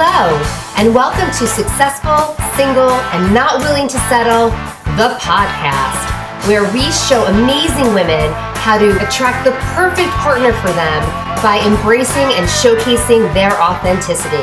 Hello, and welcome to Successful, Single, and Not Willing to Settle, the podcast, where we show amazing women how to attract the perfect partner for them by embracing and showcasing their authenticity.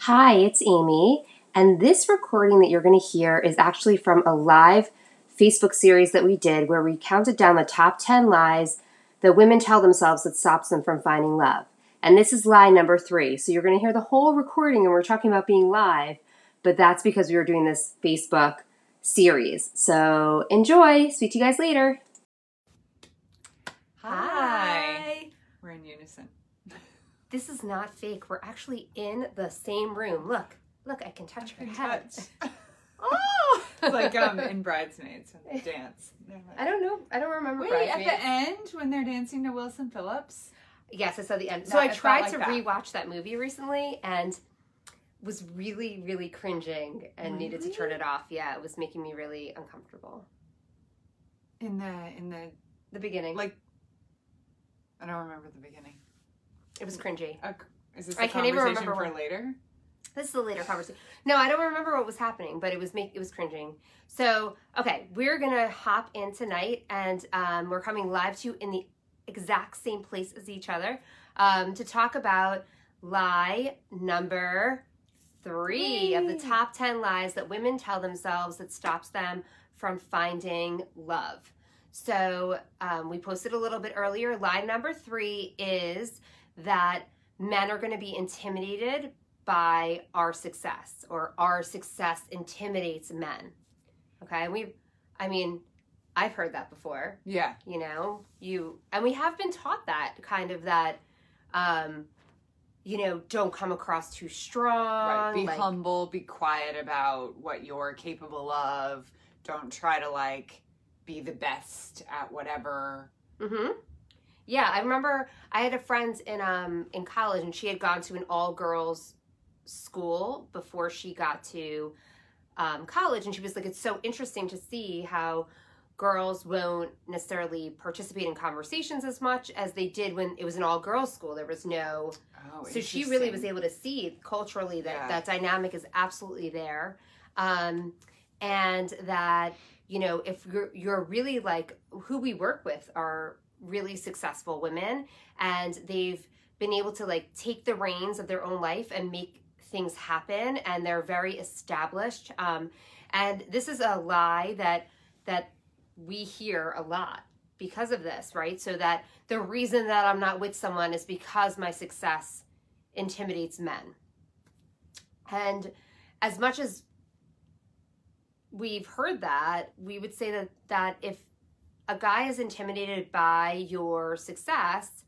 Hi, it's Amy, and this recording that you're going to hear is actually from a live Facebook series that we did where we counted down the top 10 lies that women tell themselves that stops them from finding love. And this is lie number three. So you're going to hear the whole recording, and we're talking about being live, but that's because we were doing this Facebook series. So enjoy. Speak to you guys later. Hi. We're in unison. This is not fake. We're actually in the same room. Look, look, I can touch her head. Touch. oh, it's like um in Bridesmaids when they dance. Like- I don't know. I don't remember. Wait, at the end when they're dancing to Wilson Phillips. Yes, I saw the end. So I tried like to that. rewatch that movie recently and was really, really cringing and needed to turn it off. Yeah, it was making me really uncomfortable. In the in the The beginning, like I don't remember the beginning. it was cringy. Uh, is this I a can't even remember for later? This is a later conversation. No, I don't remember what was happening, but it was make it was cringing. So okay, we're gonna hop in tonight, and um, we're coming live to you in the exact same place as each other um, to talk about lie number three of the top ten lies that women tell themselves that stops them from finding love. So um, we posted a little bit earlier. Lie number three is that men are going to be intimidated by our success or our success intimidates men. Okay? We I mean, I've heard that before, Yeah. you know. You and we have been taught that kind of that um you know, don't come across too strong. Right. Be like- humble, be quiet about what you're capable of. Don't try to like be the best at whatever. Mm-hmm. Yeah, I remember I had a friend in um in college, and she had gone to an all girls school before she got to um, college, and she was like, "It's so interesting to see how." Girls won't necessarily participate in conversations as much as they did when it was an all girls school. There was no Oh, so she really was able to see culturally that Yeah. that dynamic is absolutely there um, and that you know if you're you're really like who we work with are really successful women and they've been able to like take the reins of their own life and make things happen and they're very established um, and this is a lie that that we hear a lot because of this right so that the reason that I'm not with someone is because my success intimidates men. And as much as we've heard that, we would say that that if a guy is intimidated by your success,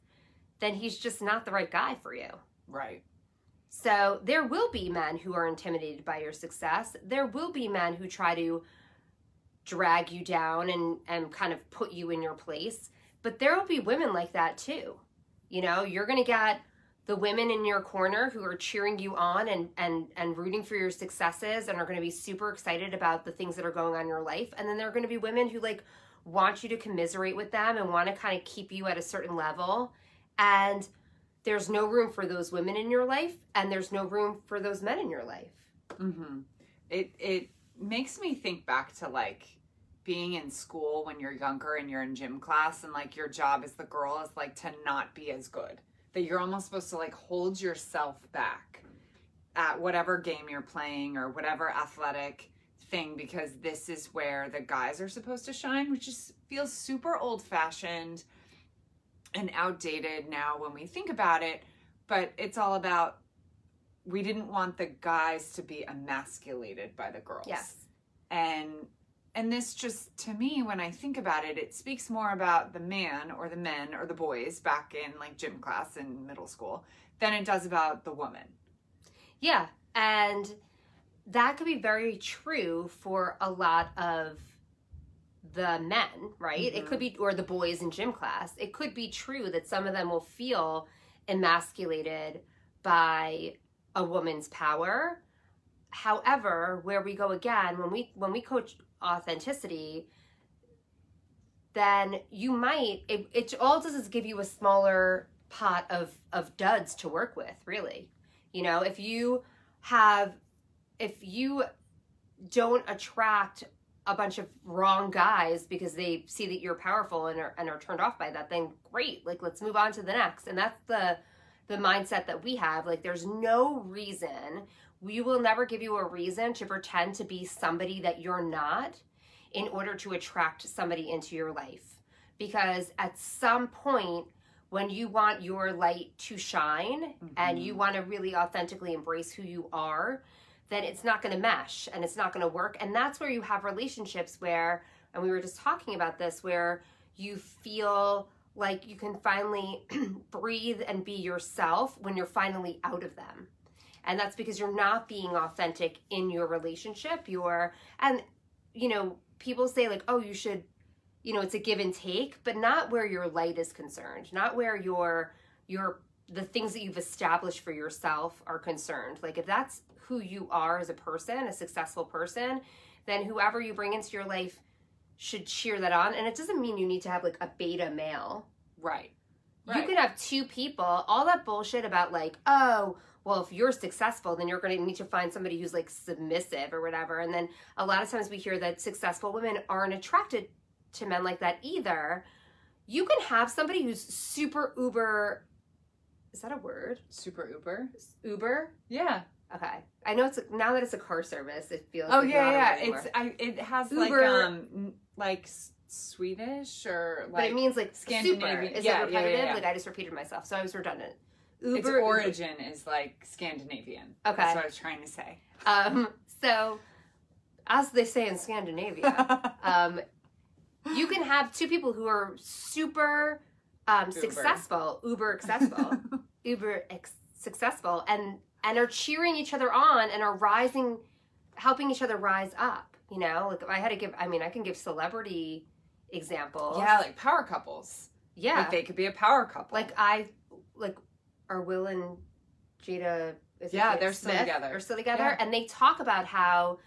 then he's just not the right guy for you. right. So there will be men who are intimidated by your success. There will be men who try to drag you down and and kind of put you in your place. But there will be women like that too. You know, you're going to get the women in your corner who are cheering you on and and and rooting for your successes and are going to be super excited about the things that are going on in your life. And then there are going to be women who like want you to commiserate with them and want to kind of keep you at a certain level. And there's no room for those women in your life and there's no room for those men in your life. mm-hmm. It it makes me think back to like being in school when you're younger and you're in gym class and like your job as the girl is like to not be as good. That you're almost supposed to like hold yourself back at whatever game you're playing or whatever athletic thing because this is where the guys are supposed to shine, which just feels super old fashioned and outdated now when we think about it. But it's all about we didn't want the guys to be emasculated by the girls. Yes. And and this just to me when I think about it, it speaks more about the man or the men or the boys back in like gym class in middle school than it does about the woman. Yeah, and that could be very true for a lot of the men, right? It could mm-hmm. be, or the boys in gym class. It could be true that some of them will feel emasculated by a woman's power. However, where we go again, when we when we coach authenticity, then you might it, it all does is give you a smaller pot of of duds to work with, really. You know, if you have if you don't attract a bunch of wrong guys because they see that you're powerful and are, and are turned off by that then great like let's move on to the next. And that's the the mindset that we have. Like there's no reason. We will never give you a reason to pretend to be somebody that you're not in order to attract somebody into your life. Because at some point when you want your light to shine mm-hmm. and you want to really authentically embrace who you are then it's not going to mesh and it's not going to work. And that's where you have relationships where, and we were just talking about this, where you feel like you can finally breathe and be yourself when you're finally out of them. And that's because you're not being authentic in your relationship. You're, and, you know, people say, like, oh, you should, you know, it's a give and take, but not where your light is concerned, not where your, your, the things that you've established for yourself are concerned. Like, if that's who you are as a person, a successful person, then whoever you bring into your life should cheer that on. And it doesn't mean you need to have like a beta male. Right. right. You can have two people, all that bullshit about like, oh, well, if you're successful, then you're going to need to find somebody who's like submissive or whatever. And then a lot of times we hear that successful women aren't attracted to men like that either. You can have somebody who's super uber. Is that a word? Super uber? Uber? Yeah. Okay, I know it's a, now that it's a car service. It feels. Oh like yeah, yeah. It's I. It has Uber, like um like Swedish or like. But it means like Scandinavian. Super. Is yeah, it repetitive? Yeah, yeah, yeah. Like I just repeated myself, so I was redundant. Uber its origin Uber. is like Scandinavian. Okay, that's what I was trying to say. Um. So, as they say in Scandinavia, um, you can have two people who are super um, successful, uber successful, uber ex- successful, and and are cheering each other on and are rising, helping each other rise up. You know, like I had to give, I mean, I can give celebrity examples. Yeah, like power couples. Yeah. Like they could be a power couple. Like I, like, are Will and Jada. yeah, they're still together. They're still together. Yeah. And they talk about how,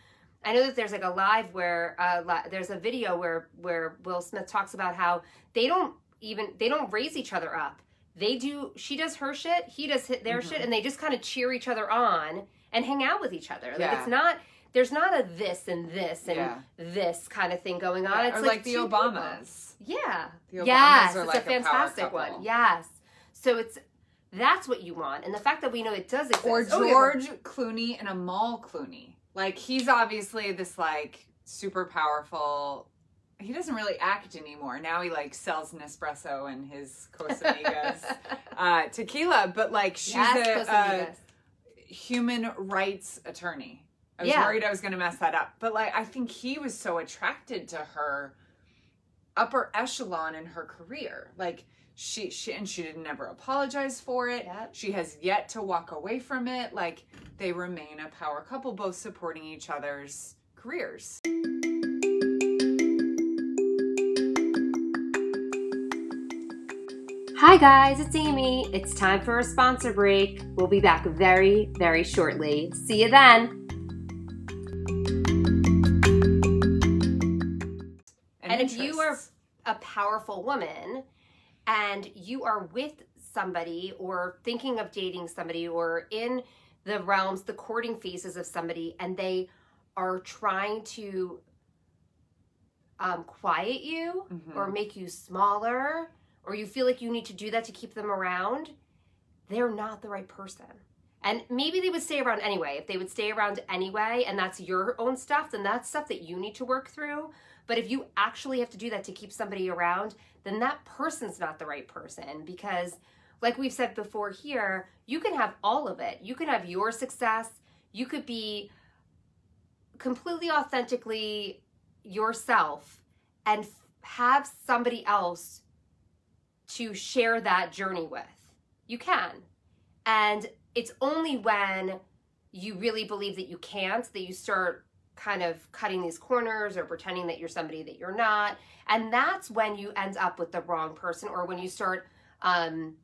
I know that there's like a live where, uh, there's a video where, where Will Smith talks about how they don't even, they don't raise each other up they do she does her shit he does hit their mm-hmm. shit and they just kind of cheer each other on and hang out with each other. Like it's not there's not a this and this and yeah. this kind of thing going on. Yeah. it's like, like, the obamas people. yeah. The obamas yes it's like a fantastic a one yes. So it's that's what you want and the fact that we know it does exist. Or oh, george oh, clooney and amal clooney. Like he's obviously this like super powerful he doesn't really act anymore. Now he like sells Nespresso and his Casamigos uh, tequila, but like she's yes, a, a, human rights attorney. I was yeah. worried I was going to mess that up, but like I think he was so attracted to her upper echelon in her career. Like she, she and she didn't ever apologize for it. Yep. She has yet to walk away from it. Like they remain a power couple, both supporting each other's careers. Hi guys, it's Amy. It's time for a sponsor break. We'll be back very, very shortly. See you then. And, if you are a powerful woman and you are with somebody or thinking of dating somebody or in the realms, the courting phases of somebody, and they are trying to um, quiet you mm-hmm. or make you smaller or you feel like you need to do that to keep them around, they're not the right person. And maybe they would stay around anyway. If they would stay around anyway and that's your own stuff, then that's stuff that you need to work through. But if you actually have to do that to keep somebody around, then that person's not the right person because, like we've said before here, you can have all of it. You can have your success, you could be completely authentically yourself and have somebody else to share that journey with. You can. And it's only when you really believe that you can't that you start kind of cutting these corners or pretending that you're somebody that you're not. And that's when you end up with the wrong person or when you start um,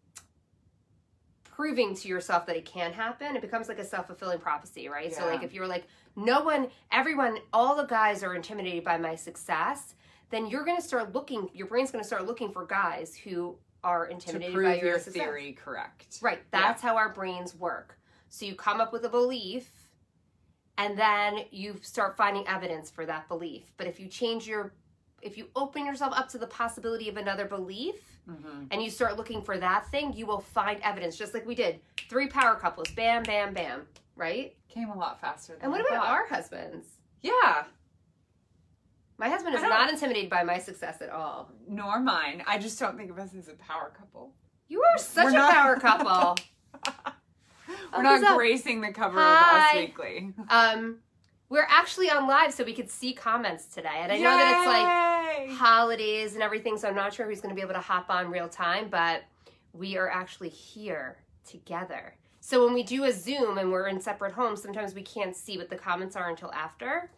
proving to yourself that it can happen. It becomes like a self fulfilling prophecy, right? Yeah. So, like, if you're like, no one, everyone, all the guys are intimidated by my success, then you're going to start looking, your brain's going to start looking for guys who are to intimidated prove by your, your theory correct. Right. That's how our brains work. So you come up with a belief and then you start finding evidence for that belief. But if you change your if you open yourself up to the possibility of another belief hmm and you start looking for that thing, you will find evidence just like we did. Three power couples. Bam bam bam, right? Came a lot faster. Than And what about our husbands? Yeah, My husband is don't- intimidated by my success at all. nor mine. I just don't think of us as a power couple. You are such We're a not- power couple. We're Oh, not up? gracing the cover Hi. of Us Weekly. Um, we're actually on live, so we could see comments today, and I know that it's like holidays and everything, so I'm not sure who's going to be able to hop on real time, but we are actually here together. So when we do a Zoom and we're in separate homes, sometimes we can't see what the comments are until after.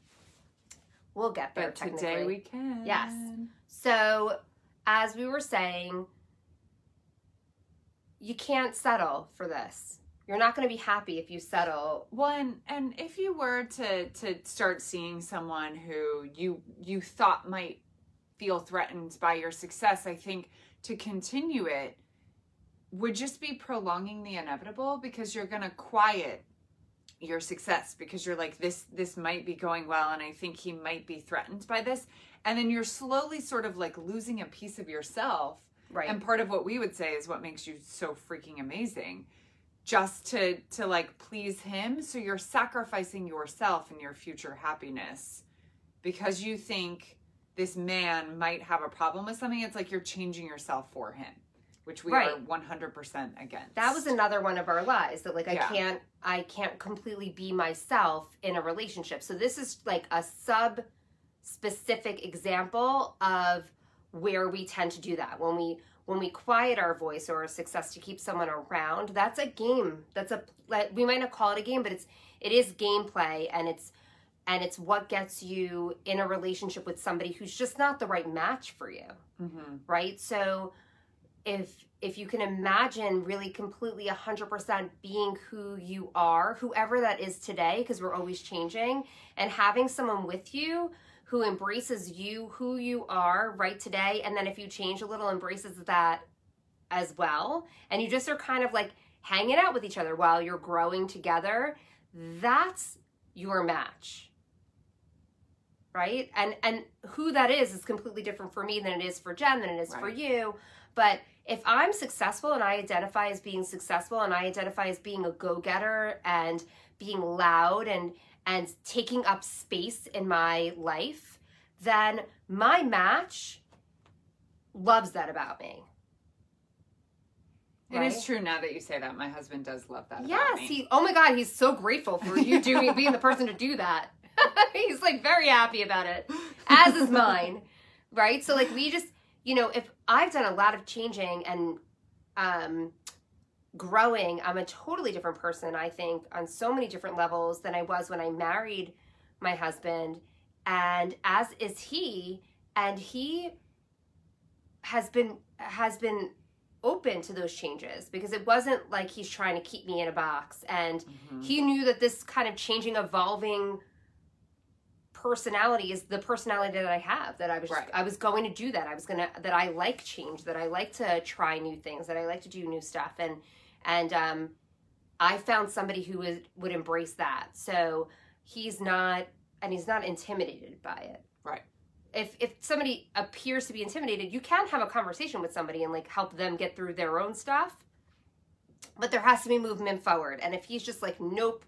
We'll get there But today we can. Yes. So, as we were saying, you can't settle for this. You're not going to be happy if you settle. Well, and, and if you were to to start seeing someone who you you thought might feel threatened by your success, I think to continue it would just be prolonging the inevitable because you're going to quiet your success because you're like this this might be going well and I think he might be threatened by this. And then you're slowly sort of like losing a piece of yourself. Right. and part of what we would say is what makes you so freaking amazing just to to like please him. So you're sacrificing yourself and your future happiness because you think this man might have a problem with something. It's like you're changing yourself for him which we Right. are 100% against that was another one of our lies that like I Yeah. can't I can't completely be myself in a relationship. So this is like a sub specific example of where we tend to do that. When we when we quiet our voice or our success to keep someone around, that's a game. That's a like we might not call it a game, but it's it is gameplay and it's and it's what gets you in a relationship with somebody who's just not the right match for you Mhm. right so if if you can imagine really completely 100% being who you are whoever that is today because we're always changing and having someone with you who embraces you who you are right today and then if you change a little embraces that as well and you just are kind of like hanging out with each other while you're growing together that's your match. Right? And and who that is is completely different for me than it is for Jenn than it is for you but if i'm successful and i identify as being successful and i identify as being a go-getter and being loud and and taking up space in my life then my match loves that about me It is true now that you say that my husband does love that about Yes, he. Oh my God, he's so grateful for you doing being the person to do that. he's like very happy about it, as is mine, right? So like we just, you know, if I've done a lot of changing and um, growing, I'm a totally different person. I think on so many different levels than I was when I married my husband, and as is he, and he has been has been open to those changes because it wasn't like he's trying to keep me in a box and Mhm. he knew that this kind of changing evolving personality is the personality that I have that I was Right. I was going to do that I was going to that I like change that I like to try new things that I like to do new stuff and and um I found somebody who would would embrace that so he's not and he's not intimidated by it Right. if if somebody appears to be intimidated, you can have a conversation with somebody and like help them get through their own stuff. But there has to be movement forward. And if he's just like nope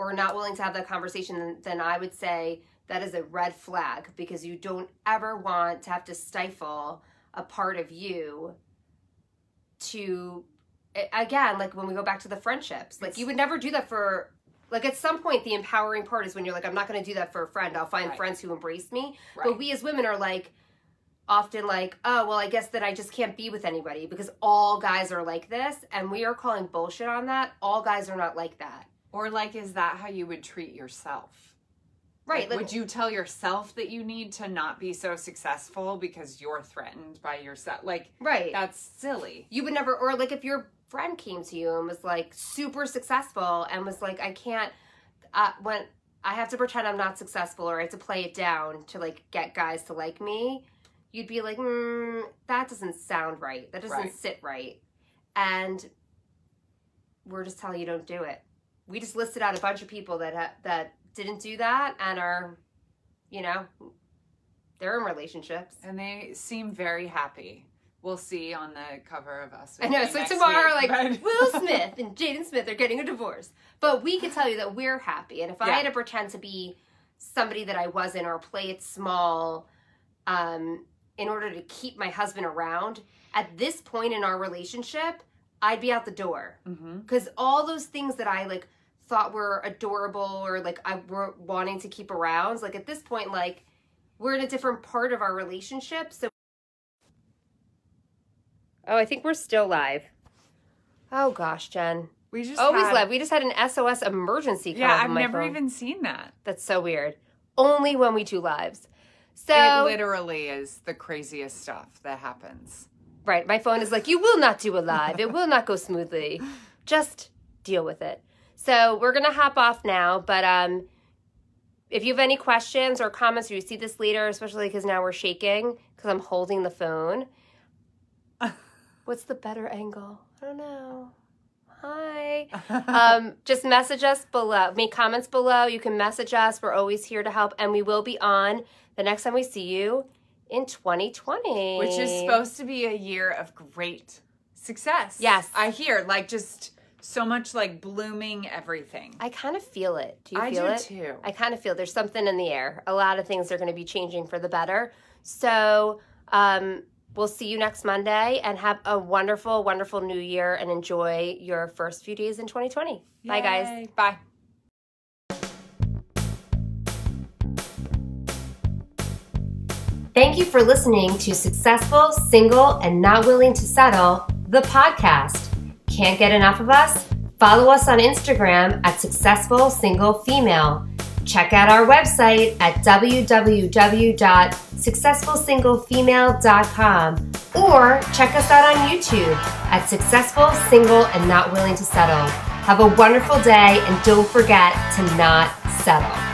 or not willing to have that conversation, then, I would say that is a red flag because you don't ever want to have to stifle a part of you to again like when we go back to the friendships like you would never do that for like at some point the empowering part is when you're like i'm not going to do that for a friend i'll find Right. friends who embrace me Right. but we as women are like often like oh well i guess that i just can't be with anybody because all guys are like this and we are calling bullshit on that all guys are not like that Or like, is that how you would treat yourself? right Like, like, would you tell yourself that you need to not be so successful because you're threatened by yourself? Like, right that's silly. you would never or like if your friend came to you and was like super successful and was like i can't uh, when i have to pretend i'm not successful or i have to play it down to like get guys to like me you'd be like, mm, that doesn't sound right. That doesn't Right. sit right. And we're just telling you don't do it. We just listed out a bunch of people that ha- that didn't do that and are, you know, they're in relationships. And they seem very happy. We'll see on the cover of Us. I know. So tomorrow, week, like but- Will Smith and Jada Smith are getting a divorce, but we can tell you that we're happy. And if I had to pretend to be somebody that I wasn't or play it small, um, in order to keep my husband around, at this point in our relationship, I'd be out the door mm-hmm. because all those things that I like thought were adorable or like I were wanting to keep around, like at this point, like we're in a different part of our relationship, so. Oh, I think we're still live. Oh gosh, Jenn. We just Always had- live. We just had an SOS emergency call. Yeah, I've my never phone. even seen that. That's so weird. Only when we do lives. So it literally is the craziest stuff that happens. Right. My phone is like, you will not do a live. It will not go smoothly. Just deal with it. So we're gonna hop off now, but um if you have any questions or comments or you see this later, especially because now we're shaking because I'm holding the phone. What's the better angle? I don't know. Hi. um, just message us below. Make comments below. You can message us. We're always here to help, and we will be on the next time we see you in 2020, Which is supposed to be a year of great success. Yes. I hear like just so much like blooming everything. I kind of feel it. Do you I feel do it? too. I kind of feel there's something in the air. A lot of things are going to be changing for the better. So, um, we'll see you next Monday and have a wonderful, wonderful new year and enjoy your first few days in 2020. Bye, guys. Bye. Thank you for listening to Successful, Single, and Not Willing to Settle, the podcast. Can't get enough of us? Follow us on Instagram at Successful Single Female. Check out our website at www.successfulsinglefemale.com or check us out on YouTube at Successful, Single, and Not Willing to Settle. Have a wonderful day and don't forget to not settle.